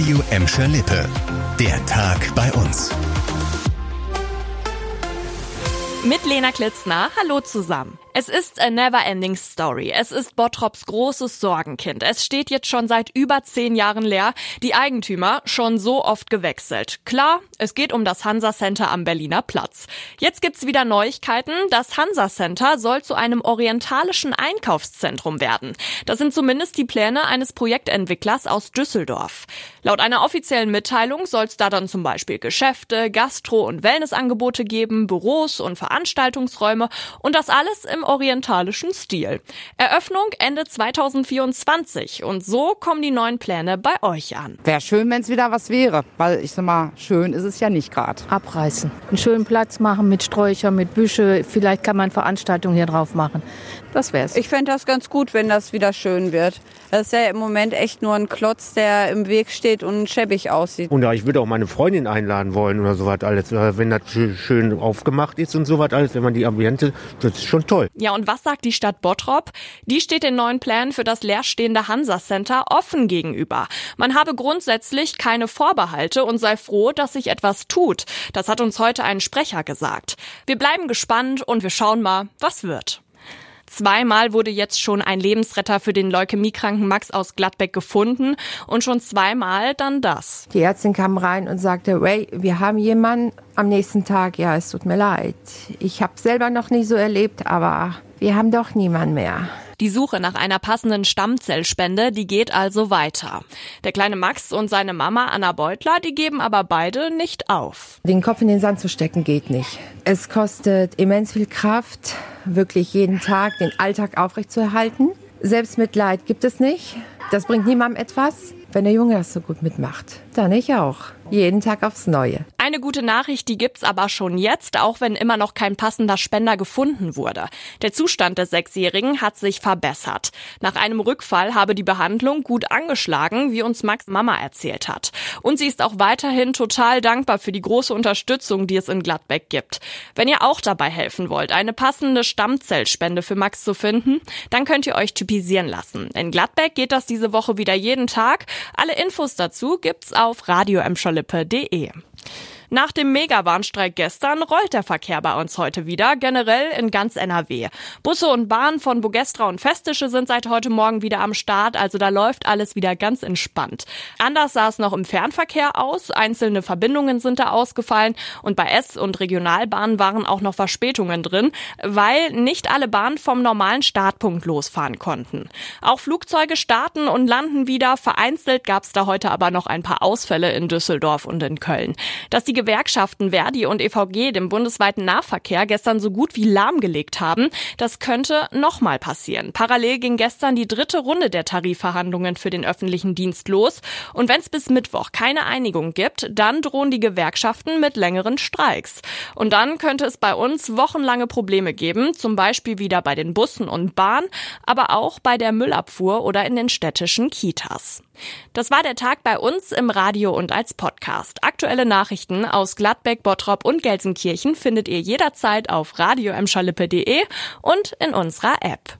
Radio Emscher Lippe. Der Tag bei uns. Mit Lena Klitzner. Hallo zusammen. Es ist a never ending story. Es ist Bottrops großes Sorgenkind. Es steht jetzt schon seit über zehn Jahren leer. Die Eigentümer schon so oft gewechselt. Klar, es geht um das Hansa Center am Berliner Platz. Jetzt gibt's wieder Neuigkeiten. Das Hansa Center soll zu einem orientalischen Einkaufszentrum werden. Das sind zumindest die Pläne eines Projektentwicklers aus Düsseldorf. Laut einer offiziellen Mitteilung soll es da dann zum Beispiel Geschäfte, Gastro- und Wellnessangebote geben, Büros und Veranstaltungsräume und das alles im orientalischen Stil. Eröffnung Ende 2024 und so kommen die neuen Pläne bei euch an. Wäre schön, wenn es wieder was wäre, weil ich sag mal, schön ist es ja nicht gerade. Abreißen, einen schönen Platz machen mit Sträuchern, mit Büsche, vielleicht kann man Veranstaltungen hier drauf machen. Das wär's. Ich fände das ganz gut, wenn das wieder schön wird. Das ist ja im Moment echt nur ein Klotz, der im Weg steht und schäbig aussieht. Und ja, ich würde auch meine Freundin einladen wollen oder sowas alles. Wenn das schön aufgemacht ist und sowas alles, wenn man die Ambiente, das ist schon toll. Ja, und was sagt die Stadt Bottrop? Die steht den neuen Plänen für das leerstehende Hansa Center offen gegenüber. Man habe grundsätzlich keine Vorbehalte und sei froh, dass sich etwas tut. Das hat uns heute ein Sprecher gesagt. Wir bleiben gespannt und wir schauen mal, was wird. Zweimal wurde jetzt schon ein Lebensretter für den leukämiekranken Max aus Gladbeck gefunden und schon zweimal dann das. Die Ärztin kam rein und sagte, Ray, wir haben jemanden am nächsten Tag, ja, es tut mir leid. Ich habe selber noch nie so erlebt, aber wir haben doch niemanden mehr. Die Suche nach einer passenden Stammzellspende, die geht also weiter. Der kleine Max und seine Mama Anna Beutler, die geben aber beide nicht auf. Den Kopf in den Sand zu stecken geht nicht. Es kostet immens viel Kraft, wirklich jeden Tag den Alltag aufrechtzuerhalten. Selbstmitleid gibt es nicht. Das bringt niemandem etwas. Wenn der Junge das so gut mitmacht, dann ich auch. Jeden Tag aufs Neue. Eine gute Nachricht, die gibt's aber schon jetzt, auch wenn immer noch kein passender Spender gefunden wurde. Der Zustand des Sechsjährigen hat sich verbessert. Nach einem Rückfall habe die Behandlung gut angeschlagen, wie uns Max Mama erzählt hat. Und sie ist auch weiterhin total dankbar für die große Unterstützung, die es in Gladbeck gibt. Wenn ihr auch dabei helfen wollt, eine passende Stammzellspende für Max zu finden, dann könnt ihr euch typisieren lassen. In Gladbeck geht das diese Woche wieder jeden Tag. Alle Infos dazu gibt's auf radioemscherlippe.de. Nach dem Megawarnstreik gestern rollt der Verkehr bei uns heute wieder, generell in ganz NRW. Busse und Bahnen von Bogestra und Festische sind seit heute Morgen wieder am Start, also da läuft alles wieder ganz entspannt. Anders sah es noch im Fernverkehr aus, einzelne Verbindungen sind da ausgefallen und bei S- und Regionalbahnen waren auch noch Verspätungen drin, weil nicht alle Bahnen vom normalen Startpunkt losfahren konnten. Auch Flugzeuge starten und landen wieder, vereinzelt gab es da heute aber noch ein paar Ausfälle in Düsseldorf und in Köln. Dass die Gewerkschaften Verdi und EVG den bundesweiten Nahverkehr gestern so gut wie lahmgelegt haben, das könnte nochmal passieren. Parallel ging gestern die dritte Runde der Tarifverhandlungen für den öffentlichen Dienst los. Und wenn es bis Mittwoch keine Einigung gibt, dann drohen die Gewerkschaften mit längeren Streiks. Und dann könnte es bei uns wochenlange Probleme geben, zum Beispiel wieder bei den Bussen und Bahnen, aber auch bei der Müllabfuhr oder in den städtischen Kitas. Das war der Tag bei uns im Radio und als Podcast. Aktuelle Nachrichten aus Gladbeck, Bottrop und Gelsenkirchen findet ihr jederzeit auf radioemschalippe.de und in unserer App.